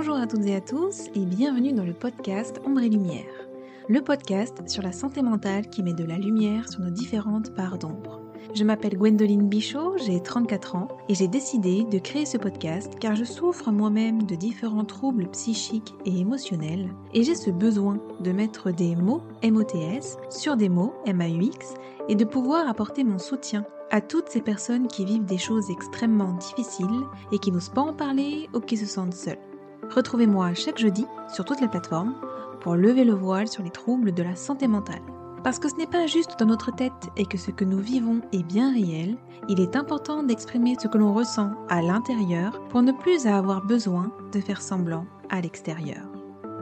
Bonjour à toutes et à tous et bienvenue dans le podcast Ombre et Lumière, le podcast sur la santé mentale qui met de la lumière sur nos différentes parts d'ombre. Je m'appelle Gwendoline Bichot, j'ai 34 ans et j'ai décidé de créer ce podcast car je souffre moi-même de différents troubles psychiques et émotionnels et j'ai ce besoin de mettre des mots MOTS sur des mots MAUX et de pouvoir apporter mon soutien à toutes ces personnes qui vivent des choses extrêmement difficiles et qui n'osent pas en parler ou qui se sentent seules. Retrouvez-moi chaque jeudi sur toutes les plateformes pour lever le voile sur les troubles de la santé mentale. Parce que ce n'est pas juste dans notre tête et que ce que nous vivons est bien réel, il est important d'exprimer ce que l'on ressent à l'intérieur pour ne plus avoir besoin de faire semblant à l'extérieur.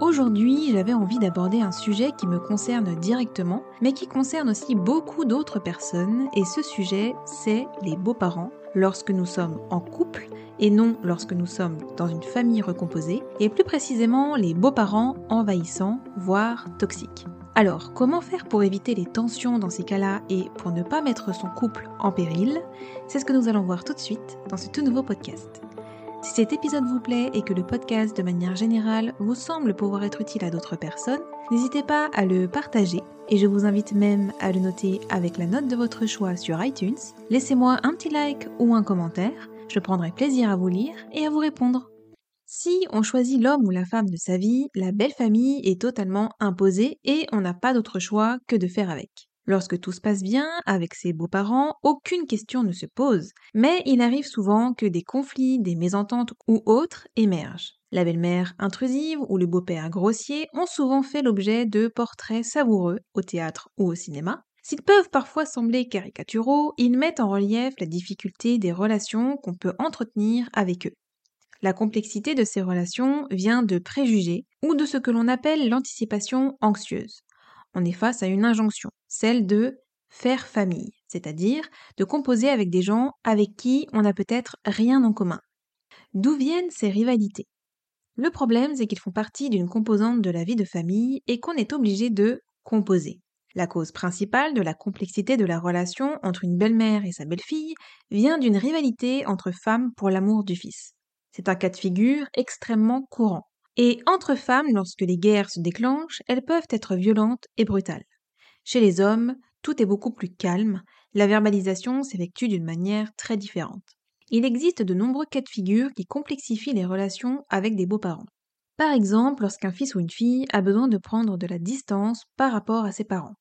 Aujourd'hui, j'avais envie d'aborder un sujet qui me concerne directement, mais qui concerne aussi beaucoup d'autres personnes, et ce sujet, c'est les beaux-parents lorsque nous sommes en couple et non lorsque nous sommes dans une famille recomposée, et plus précisément les beaux-parents envahissants, voire toxiques. Alors, comment faire pour éviter les tensions dans ces cas-là et pour ne pas mettre son couple en péril? C'est ce que nous allons voir tout de suite dans ce tout nouveau podcast. Si cet épisode vous plaît et que le podcast de manière générale vous semble pouvoir être utile à d'autres personnes, n'hésitez pas à le partager et je vous invite même à le noter avec la note de votre choix sur iTunes. Laissez-moi un petit like ou un commentaire, je prendrai plaisir à vous lire et à vous répondre. Si on choisit l'homme ou la femme de sa vie, la belle famille est totalement imposée et on n'a pas d'autre choix que de faire avec. Lorsque tout se passe bien avec ses beaux-parents, aucune question ne se pose, mais il arrive souvent que des conflits, des mésententes ou autres émergent. La belle-mère intrusive ou le beau-père grossier ont souvent fait l'objet de portraits savoureux au théâtre ou au cinéma. S'ils peuvent parfois sembler caricaturaux, ils mettent en relief la difficulté des relations qu'on peut entretenir avec eux. La complexité de ces relations vient de préjugés ou de ce que l'on appelle l'anticipation anxieuse. On est face à une injonction, celle de faire famille, c'est-à-dire de composer avec des gens avec qui on n'a peut-être rien en commun. D'où viennent ces rivalités? Le problème, c'est qu'ils font partie d'une composante de la vie de famille et qu'on est obligé de composer. La cause principale de la complexité de la relation entre une belle-mère et sa belle-fille vient d'une rivalité entre femmes pour l'amour du fils. C'est un cas de figure extrêmement courant. Et entre femmes, lorsque les guerres se déclenchent, elles peuvent être violentes et brutales. Chez les hommes, tout est beaucoup plus calme, la verbalisation s'effectue d'une manière très différente. Il existe de nombreux cas de figure qui complexifient les relations avec des beaux-parents. Par exemple, lorsqu'un fils ou une fille a besoin de prendre de la distance par rapport à ses parents.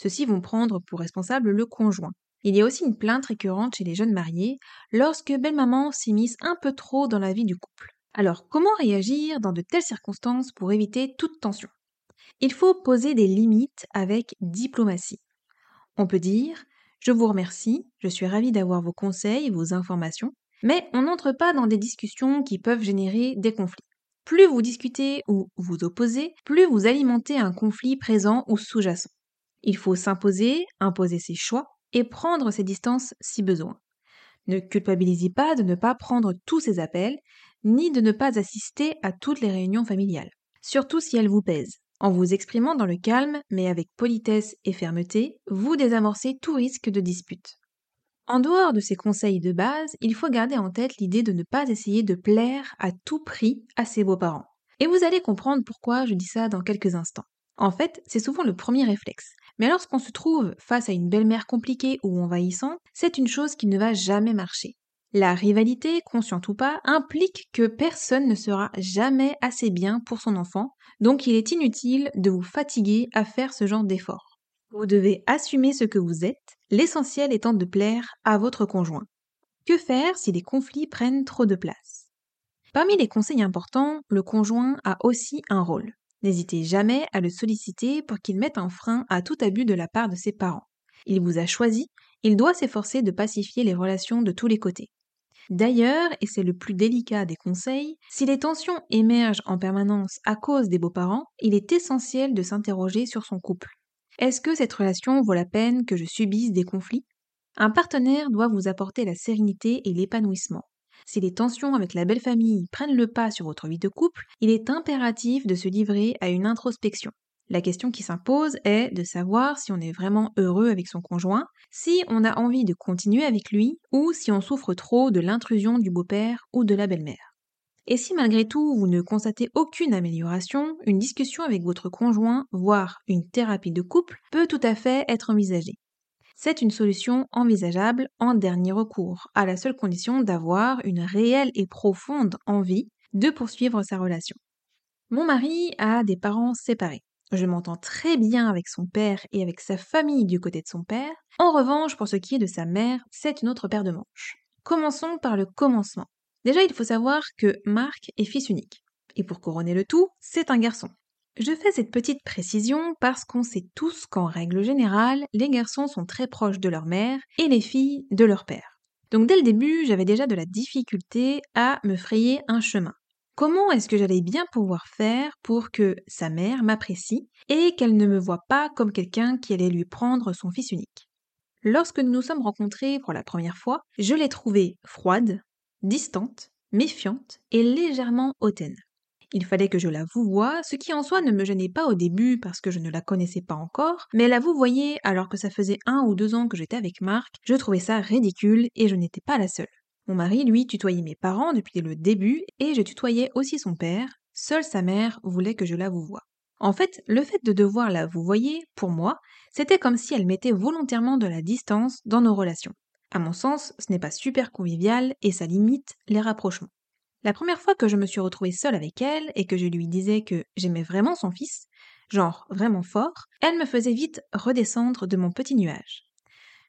Ceux-ci vont prendre pour responsable le conjoint. Il y a aussi une plainte récurrente chez les jeunes mariés lorsque belle-maman s'immisce un peu trop dans la vie du couple. Alors, comment réagir dans de telles circonstances pour éviter toute tension? Il faut poser des limites avec diplomatie. On peut dire Je vous remercie, je suis ravi d'avoir vos conseils, vos informations, mais on n'entre pas dans des discussions qui peuvent générer des conflits. Plus vous discutez ou vous opposez, plus vous alimentez un conflit présent ou sous-jacent. Il faut s'imposer, imposer ses choix, et prendre ses distances si besoin. Ne culpabilisez pas de ne pas prendre tous ces appels, ni de ne pas assister à toutes les réunions familiales, surtout si elles vous pèsent. En vous exprimant dans le calme, mais avec politesse et fermeté, vous désamorcez tout risque de dispute. En dehors de ces conseils de base, il faut garder en tête l'idée de ne pas essayer de plaire à tout prix à ses beaux-parents. Et vous allez comprendre pourquoi je dis ça dans quelques instants. En fait, c'est souvent le premier réflexe. Mais lorsqu'on se trouve face à une belle-mère compliquée ou envahissante, c'est une chose qui ne va jamais marcher. La rivalité, consciente ou pas, implique que personne ne sera jamais assez bien pour son enfant, donc il est inutile de vous fatiguer à faire ce genre d'effort. Vous devez assumer ce que vous êtes, l'essentiel étant de plaire à votre conjoint. Que faire si les conflits prennent trop de place? Parmi les conseils importants, le conjoint a aussi un rôle. N'hésitez jamais à le solliciter pour qu'il mette un frein à tout abus de la part de ses parents. Il vous a choisi, il doit s'efforcer de pacifier les relations de tous les côtés. D'ailleurs, et c'est le plus délicat des conseils, si les tensions émergent en permanence à cause des beaux-parents, il est essentiel de s'interroger sur son couple. Est-ce que cette relation vaut la peine que je subisse des conflits? Un partenaire doit vous apporter la sérénité et l'épanouissement. Si les tensions avec la belle famille prennent le pas sur votre vie de couple, il est impératif de se livrer à une introspection. La question qui s'impose est de savoir si on est vraiment heureux avec son conjoint, si on a envie de continuer avec lui, ou si on souffre trop de l'intrusion du beau-père ou de la belle-mère. Et si malgré tout vous ne constatez aucune amélioration, une discussion avec votre conjoint, voire une thérapie de couple, peut tout à fait être envisagée. C'est une solution envisageable en dernier recours, à la seule condition d'avoir une réelle et profonde envie de poursuivre sa relation. Mon mari a des parents séparés. Je m'entends très bien avec son père et avec sa famille du côté de son père. En revanche, pour ce qui est de sa mère, c'est une autre paire de manches. Commençons par le commencement. Déjà, il faut savoir que Marc est fils unique. Et pour couronner le tout, c'est un garçon. Je fais cette petite précision parce qu'on sait tous qu'en règle générale, les garçons sont très proches de leur mère et les filles de leur père. Donc dès le début, j'avais déjà de la difficulté à me frayer un chemin. Comment est-ce que j'allais bien pouvoir faire pour que sa mère m'apprécie et qu'elle ne me voit pas comme quelqu'un qui allait lui prendre son fils unique? Lorsque nous nous sommes rencontrés pour la première fois, je l'ai trouvée froide, distante, méfiante et légèrement hautaine. Il fallait que je la vouvoie, ce qui en soi ne me gênait pas au début parce que je ne la connaissais pas encore, mais la vouvoyer alors que ça faisait un ou deux ans que j'étais avec Marc, je trouvais ça ridicule et je n'étais pas la seule. Mon mari, lui, tutoyait mes parents depuis le début et je tutoyais aussi son père. Seule sa mère voulait que je la vouvoie. En fait, le fait de devoir la vouvoyer, pour moi, c'était comme si elle mettait volontairement de la distance dans nos relations. À mon sens, ce n'est pas super convivial et ça limite les rapprochements. La première fois que je me suis retrouvée seule avec elle et que je lui disais que j'aimais vraiment son fils, genre vraiment fort, elle me faisait vite redescendre de mon petit nuage.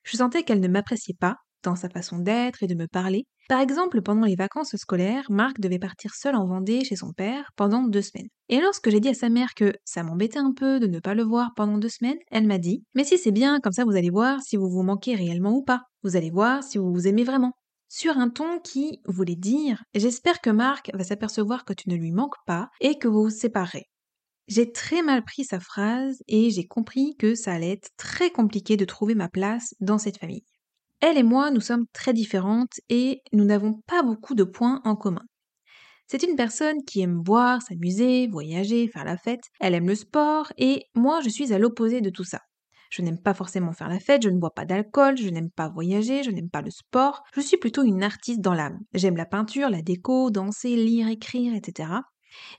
Je sentais qu'elle ne m'appréciait pas dans sa façon d'être et de me parler. Par exemple, pendant les vacances scolaires, Marc devait partir seul en Vendée chez son père pendant deux semaines. Et lorsque j'ai dit à sa mère que ça m'embêtait un peu de ne pas le voir pendant deux semaines, elle m'a dit Mais si c'est bien, comme ça vous allez voir si vous vous manquez réellement ou pas. Vous allez voir si vous vous aimez vraiment. Sur un ton qui voulait dire J'espère que Marc va s'apercevoir que tu ne lui manques pas et que vous vous séparez. J'ai très mal pris sa phrase et j'ai compris que ça allait être très compliqué de trouver ma place dans cette famille. Elle et moi, nous sommes très différentes et nous n'avons pas beaucoup de points en commun. C'est une personne qui aime boire, s'amuser, voyager, faire la fête, elle aime le sport et moi je suis à l'opposé de tout ça. Je n'aime pas forcément faire la fête, je ne bois pas d'alcool, je n'aime pas voyager, je n'aime pas le sport, je suis plutôt une artiste dans l'âme. J'aime la peinture, la déco, danser, lire, écrire, etc.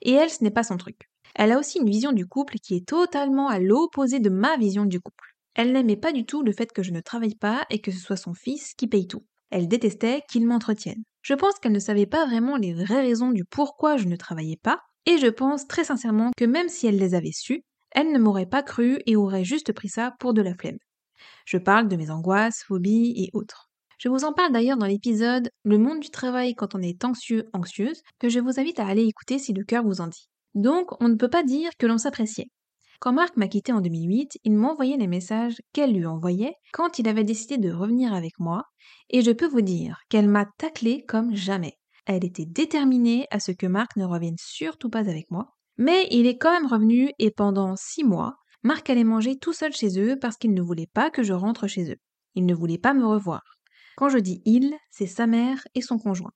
Et elle, ce n'est pas son truc. Elle a aussi une vision du couple qui est totalement à l'opposé de ma vision du couple. Elle n'aimait pas du tout le fait que je ne travaille pas et que ce soit son fils qui paye tout. Elle détestait qu'il m'entretienne. Je pense qu'elle ne savait pas vraiment les vraies raisons du pourquoi je ne travaillais pas, et je pense très sincèrement que même si elle les avait sues, elle ne m'aurait pas cru et aurait juste pris ça pour de la flemme. Je parle de mes angoisses, phobies et autres. Je vous en parle d'ailleurs dans l'épisode Le monde du travail quand on est anxieux, anxieuse, que je vous invite à aller écouter si le cœur vous en dit. Donc, on ne peut pas dire que l'on s'appréciait. Quand Marc m'a quitté en 2008, il m'envoyait les messages qu'elle lui envoyait quand il avait décidé de revenir avec moi, et je peux vous dire qu'elle m'a taclé comme jamais. Elle était déterminée à ce que Marc ne revienne surtout pas avec moi, mais il est quand même revenu et pendant six mois, Marc allait manger tout seul chez eux parce qu'il ne voulait pas que je rentre chez eux. Il ne voulait pas me revoir. Quand je dis il, c'est sa mère et son conjoint.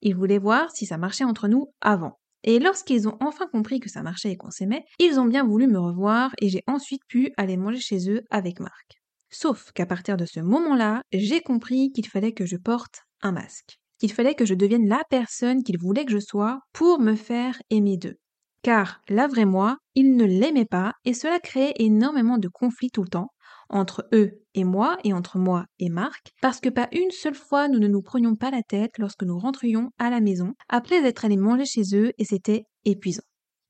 Il voulait voir si ça marchait entre nous avant. Et lorsqu'ils ont enfin compris que ça marchait et qu'on s'aimait, ils ont bien voulu me revoir et j'ai ensuite pu aller manger chez eux avec Marc. Sauf qu'à partir de ce moment-là, j'ai compris qu'il fallait que je porte un masque. Qu'il fallait que je devienne la personne qu'ils voulaient que je sois pour me faire aimer d'eux. Car la vraie moi, ils ne l'aimaient pas et cela créait énormément de conflits tout le temps, entre eux et moi et entre moi et Marc, parce que pas une seule fois nous ne nous prenions pas la tête lorsque nous rentrions à la maison, après être allés manger chez eux et c'était épuisant.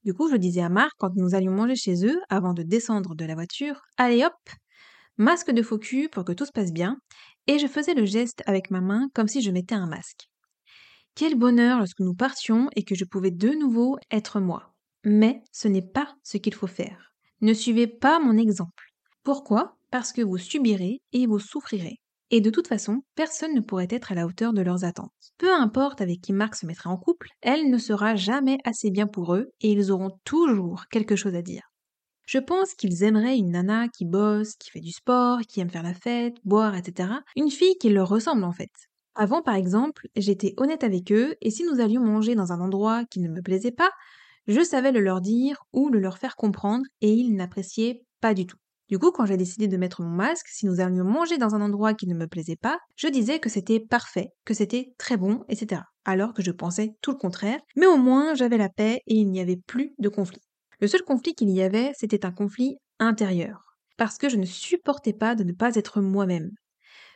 Du coup, je disais à Marc quand nous allions manger chez eux, avant de descendre de la voiture, allez hop, masque de faux cul pour que tout se passe bien, et je faisais le geste avec ma main comme si je mettais un masque. Quel bonheur lorsque nous partions et que je pouvais de nouveau être moi. Mais ce n'est pas ce qu'il faut faire. Ne suivez pas mon exemple. Pourquoi? Parce que vous subirez et vous souffrirez. Et de toute façon, personne ne pourrait être à la hauteur de leurs attentes. Peu importe avec qui Marc se mettra en couple, elle ne sera jamais assez bien pour eux et ils auront toujours quelque chose à dire. Je pense qu'ils aimeraient une nana qui bosse, qui fait du sport, qui aime faire la fête, boire, etc. Une fille qui leur ressemble en fait. Avant, par exemple, j'étais honnête avec eux et si nous allions manger dans un endroit qui ne me plaisait pas, je savais le leur dire ou le leur faire comprendre et ils n'appréciaient pas du tout. Du coup, quand j'ai décidé de mettre mon masque, si nous allions manger dans un endroit qui ne me plaisait pas, je disais que c'était parfait, que c'était très bon, etc. alors que je pensais tout le contraire, mais au moins j'avais la paix et il n'y avait plus de conflit. Le seul conflit qu'il y avait, c'était un conflit intérieur, parce que je ne supportais pas de ne pas être moi-même.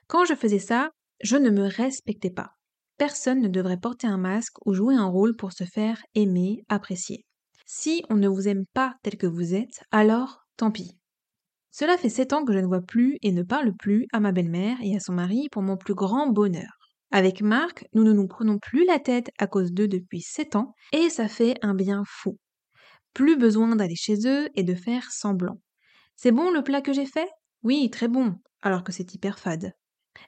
Quand je faisais ça, je ne me respectais pas. Personne ne devrait porter un masque ou jouer un rôle pour se faire aimer, apprécier. Si on ne vous aime pas tel que vous êtes, alors tant pis. Cela fait sept ans que je ne vois plus et ne parle plus à ma belle-mère et à son mari pour mon plus grand bonheur. Avec Marc, nous ne nous prenons plus la tête à cause d'eux depuis sept ans et ça fait un bien fou. Plus besoin d'aller chez eux et de faire semblant. C'est bon le plat que j'ai fait? Oui, très bon, alors que c'est hyper fade.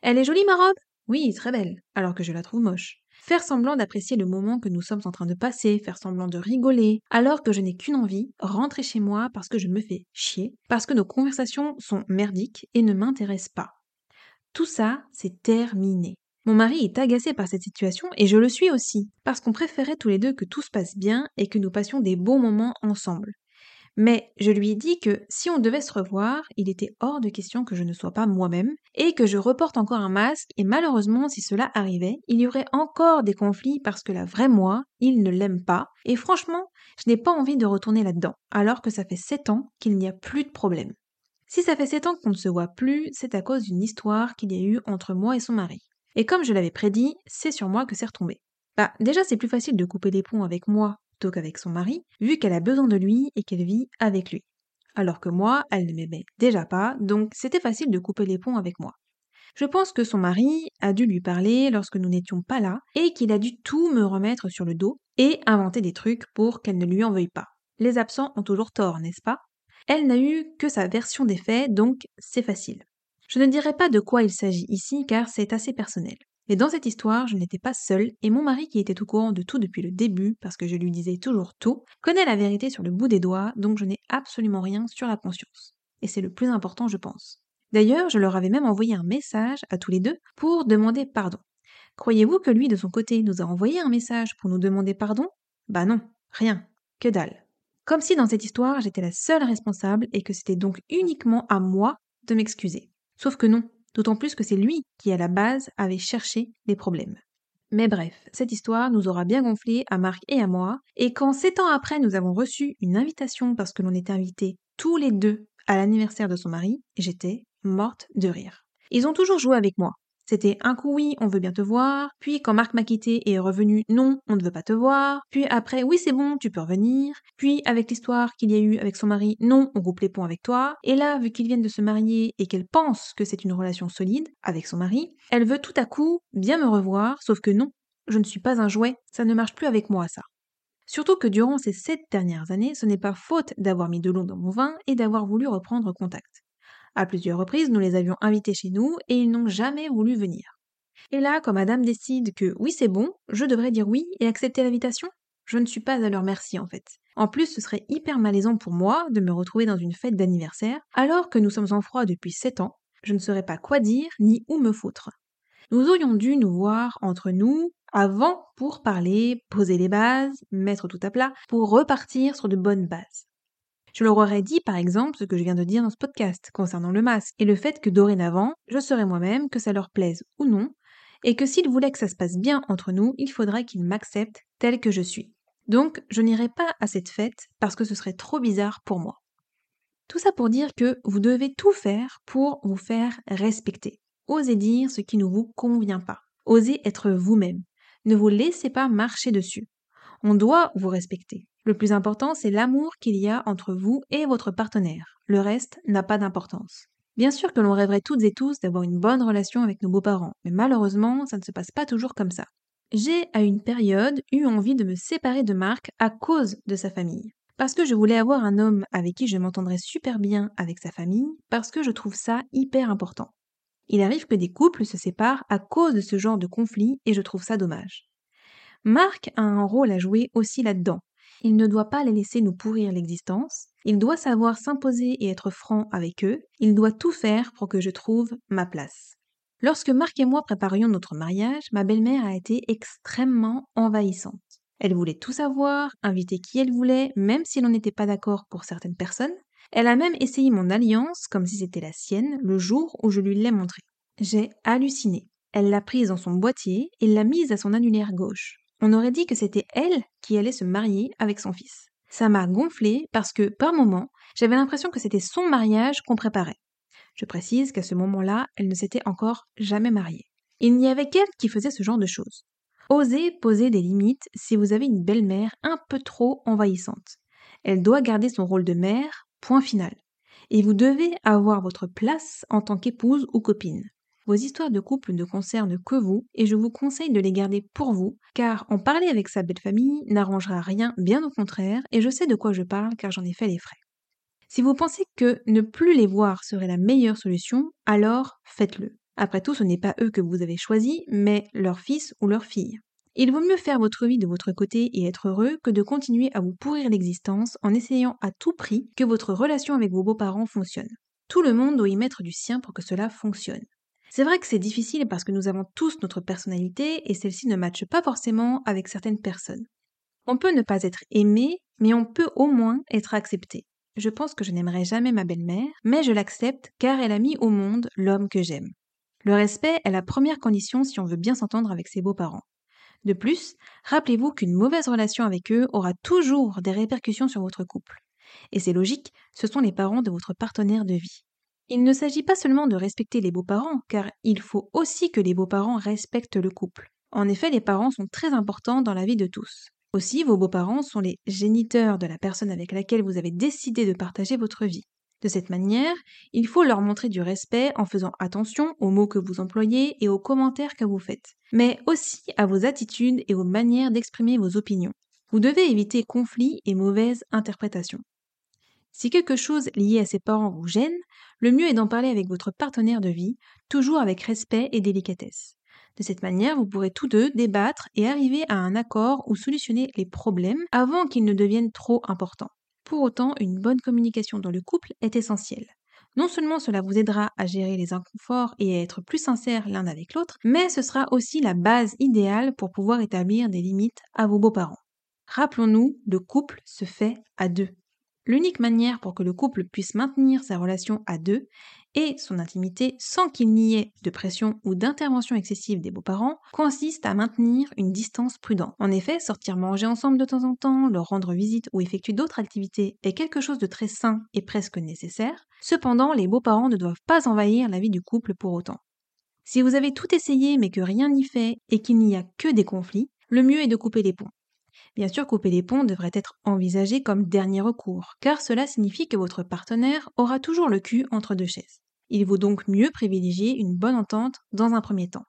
Elle est jolie ma robe? Oui, très belle, alors que je la trouve moche. Faire semblant d'apprécier le moment que nous sommes en train de passer, faire semblant de rigoler, alors que je n'ai qu'une envie, rentrer chez moi parce que je me fais chier, parce que nos conversations sont merdiques et ne m'intéressent pas. Tout ça, c'est terminé. Mon mari est agacé par cette situation et je le suis aussi, parce qu'on préférait tous les deux que tout se passe bien et que nous passions des bons moments ensemble. Mais je lui ai dit que si on devait se revoir, il était hors de question que je ne sois pas moi-même et que je reporte encore un masque et malheureusement si cela arrivait, il y aurait encore des conflits parce que la vraie moi, il ne l'aime pas et franchement, je n'ai pas envie de retourner là-dedans alors que ça fait sept ans qu'il n'y a plus de problème. Si ça fait sept ans qu'on ne se voit plus, c'est à cause d'une histoire qu'il y a eu entre moi et son mari. Et comme je l'avais prédit, c'est sur moi que c'est retombé. Bah, déjà, c'est plus facile de couper les ponts avec moi plutôt qu'avec son mari, vu qu'elle a besoin de lui et qu'elle vit avec lui. Alors que moi, elle ne m'aimait déjà pas, donc c'était facile de couper les ponts avec moi. Je pense que son mari a dû lui parler lorsque nous n'étions pas là et qu'il a dû tout me remettre sur le dos et inventer des trucs pour qu'elle ne lui en veuille pas. Les absents ont toujours tort, n'est-ce pas? Elle n'a eu que sa version des faits, donc c'est facile. Je ne dirai pas de quoi il s'agit ici car c'est assez personnel. Mais dans cette histoire, je n'étais pas seule, et mon mari, qui était au courant de tout depuis le début, parce que je lui disais toujours tout, connaît la vérité sur le bout des doigts, donc je n'ai absolument rien sur la conscience. Et c'est le plus important, je pense. D'ailleurs, je leur avais même envoyé un message à tous les deux pour demander pardon. Croyez-vous que lui, de son côté, nous a envoyé un message pour nous demander pardon? Bah non, rien, que dalle. Comme si dans cette histoire, j'étais la seule responsable et que c'était donc uniquement à moi de m'excuser. Sauf que non, d'autant plus que c'est lui qui, à la base, avait cherché les problèmes. Mais bref, cette histoire nous aura bien gonflé à Marc et à moi, et quand sept ans après nous avons reçu une invitation parce que l'on était invités tous les deux à l'anniversaire de son mari, j'étais morte de rire. Ils ont toujours joué avec moi, c'était un coup oui, on veut bien te voir, puis quand Marc m'a quitté et est revenu, non, on ne veut pas te voir, puis après oui c'est bon, tu peux revenir, puis avec l'histoire qu'il y a eu avec son mari, non, on coupe les ponts avec toi, et là, vu qu'ils viennent de se marier et qu'elle pense que c'est une relation solide avec son mari, elle veut tout à coup bien me revoir, sauf que non, je ne suis pas un jouet, ça ne marche plus avec moi ça. Surtout que durant ces sept dernières années, ce n'est pas faute d'avoir mis de l'eau dans mon vin et d'avoir voulu reprendre contact. À plusieurs reprises, nous les avions invités chez nous et ils n'ont jamais voulu venir. Et là, quand madame décide que oui, c'est bon, je devrais dire oui et accepter l'invitation? Je ne suis pas à leur merci en fait. En plus, ce serait hyper malaisant pour moi de me retrouver dans une fête d'anniversaire alors que nous sommes en froid depuis 7 ans. Je ne saurais pas quoi dire ni où me foutre. Nous aurions dû nous voir entre nous avant pour parler, poser les bases, mettre tout à plat, pour repartir sur de bonnes bases. Je leur aurais dit par exemple ce que je viens de dire dans ce podcast concernant le masque et le fait que dorénavant, je serai moi-même, que ça leur plaise ou non, et que s'ils voulaient que ça se passe bien entre nous, il faudrait qu'ils m'acceptent tel que je suis. Donc, je n'irai pas à cette fête parce que ce serait trop bizarre pour moi. Tout ça pour dire que vous devez tout faire pour vous faire respecter. Osez dire ce qui ne vous convient pas. Osez être vous-même. Ne vous laissez pas marcher dessus. On doit vous respecter. Le plus important, c'est l'amour qu'il y a entre vous et votre partenaire. Le reste n'a pas d'importance. Bien sûr que l'on rêverait toutes et tous d'avoir une bonne relation avec nos beaux-parents, mais malheureusement, ça ne se passe pas toujours comme ça. J'ai, à une période, eu envie de me séparer de Marc à cause de sa famille. Parce que je voulais avoir un homme avec qui je m'entendrais super bien avec sa famille, parce que je trouve ça hyper important. Il arrive que des couples se séparent à cause de ce genre de conflit et je trouve ça dommage. Marc a un rôle à jouer aussi là-dedans, il ne doit pas les laisser nous pourrir l'existence, il doit savoir s'imposer et être franc avec eux, il doit tout faire pour que je trouve ma place. Lorsque Marc et moi préparions notre mariage, ma belle-mère a été extrêmement envahissante. Elle voulait tout savoir, inviter qui elle voulait, même si l'on n'était pas d'accord pour certaines personnes. Elle a même essayé mon alliance comme si c'était la sienne le jour où je lui l'ai montrée. J'ai halluciné. Elle l'a prise dans son boîtier et l'a mise à son annulaire gauche. On aurait dit que c'était elle qui allait se marier avec son fils. Ça m'a gonflé parce que, par moments, j'avais l'impression que c'était son mariage qu'on préparait. Je précise qu'à ce moment-là, elle ne s'était encore jamais mariée. Il n'y avait qu'elle qui faisait ce genre de choses. Osez poser des limites si vous avez une belle-mère un peu trop envahissante. Elle doit garder son rôle de mère, point final. Et vous devez avoir votre place en tant qu'épouse ou copine. Vos histoires de couple ne concernent que vous et je vous conseille de les garder pour vous, car en parler avec sa belle famille n'arrangera rien, bien au contraire, et je sais de quoi je parle car j'en ai fait les frais. Si vous pensez que ne plus les voir serait la meilleure solution, alors faites-le. Après tout, ce n'est pas eux que vous avez choisis, mais leur fils ou leur fille. Il vaut mieux faire votre vie de votre côté et être heureux que de continuer à vous pourrir l'existence en essayant à tout prix que votre relation avec vos beaux-parents fonctionne. Tout le monde doit y mettre du sien pour que cela fonctionne. C'est vrai que c'est difficile parce que nous avons tous notre personnalité et celle-ci ne matche pas forcément avec certaines personnes. On peut ne pas être aimé, mais on peut au moins être accepté. Je pense que je n'aimerai jamais ma belle-mère, mais je l'accepte car elle a mis au monde l'homme que j'aime. Le respect est la première condition si on veut bien s'entendre avec ses beaux-parents. De plus, rappelez-vous qu'une mauvaise relation avec eux aura toujours des répercussions sur votre couple. Et c'est logique, ce sont les parents de votre partenaire de vie. Il ne s'agit pas seulement de respecter les beaux-parents, car il faut aussi que les beaux-parents respectent le couple. En effet, les parents sont très importants dans la vie de tous. Aussi, vos beaux-parents sont les géniteurs de la personne avec laquelle vous avez décidé de partager votre vie. De cette manière, il faut leur montrer du respect en faisant attention aux mots que vous employez et aux commentaires que vous faites, mais aussi à vos attitudes et aux manières d'exprimer vos opinions. Vous devez éviter conflits et mauvaises interprétations. Si quelque chose lié à ses parents vous gêne, le mieux est d'en parler avec votre partenaire de vie, toujours avec respect et délicatesse. De cette manière, vous pourrez tous deux débattre et arriver à un accord ou solutionner les problèmes avant qu'ils ne deviennent trop importants. Pour autant, une bonne communication dans le couple est essentielle. Non seulement cela vous aidera à gérer les inconforts et à être plus sincères l'un avec l'autre, mais ce sera aussi la base idéale pour pouvoir établir des limites à vos beaux-parents. Rappelons-nous, le couple se fait à deux. L'unique manière pour que le couple puisse maintenir sa relation à deux et son intimité sans qu'il n'y ait de pression ou d'intervention excessive des beaux-parents consiste à maintenir une distance prudente. En effet, sortir manger ensemble de temps en temps, leur rendre visite ou effectuer d'autres activités est quelque chose de très sain et presque nécessaire. Cependant, les beaux-parents ne doivent pas envahir la vie du couple pour autant. Si vous avez tout essayé mais que rien n'y fait et qu'il n'y a que des conflits, le mieux est de couper les ponts. Bien sûr, couper les ponts devrait être envisagé comme dernier recours, car cela signifie que votre partenaire aura toujours le cul entre deux chaises. Il vaut donc mieux privilégier une bonne entente dans un premier temps.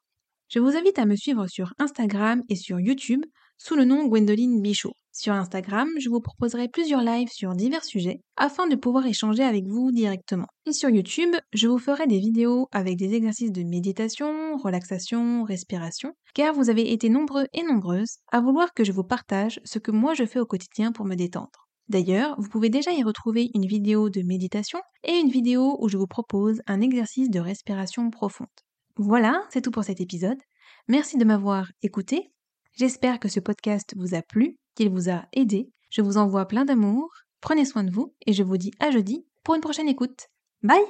Je vous invite à me suivre sur Instagram et sur YouTube sous le nom Gwendoline Bichot. Sur Instagram, je vous proposerai plusieurs lives sur divers sujets afin de pouvoir échanger avec vous directement. Et sur YouTube, je vous ferai des vidéos avec des exercices de méditation, relaxation, respiration, car vous avez été nombreux et nombreuses à vouloir que je vous partage ce que moi je fais au quotidien pour me détendre. D'ailleurs, vous pouvez déjà y retrouver une vidéo de méditation et une vidéo où je vous propose un exercice de respiration profonde. Voilà, c'est tout pour cet épisode. Merci de m'avoir écouté. J'espère que ce podcast vous a plu qu'il vous a aidé. Je vous envoie plein d'amour, prenez soin de vous et je vous dis à jeudi pour une prochaine écoute. Bye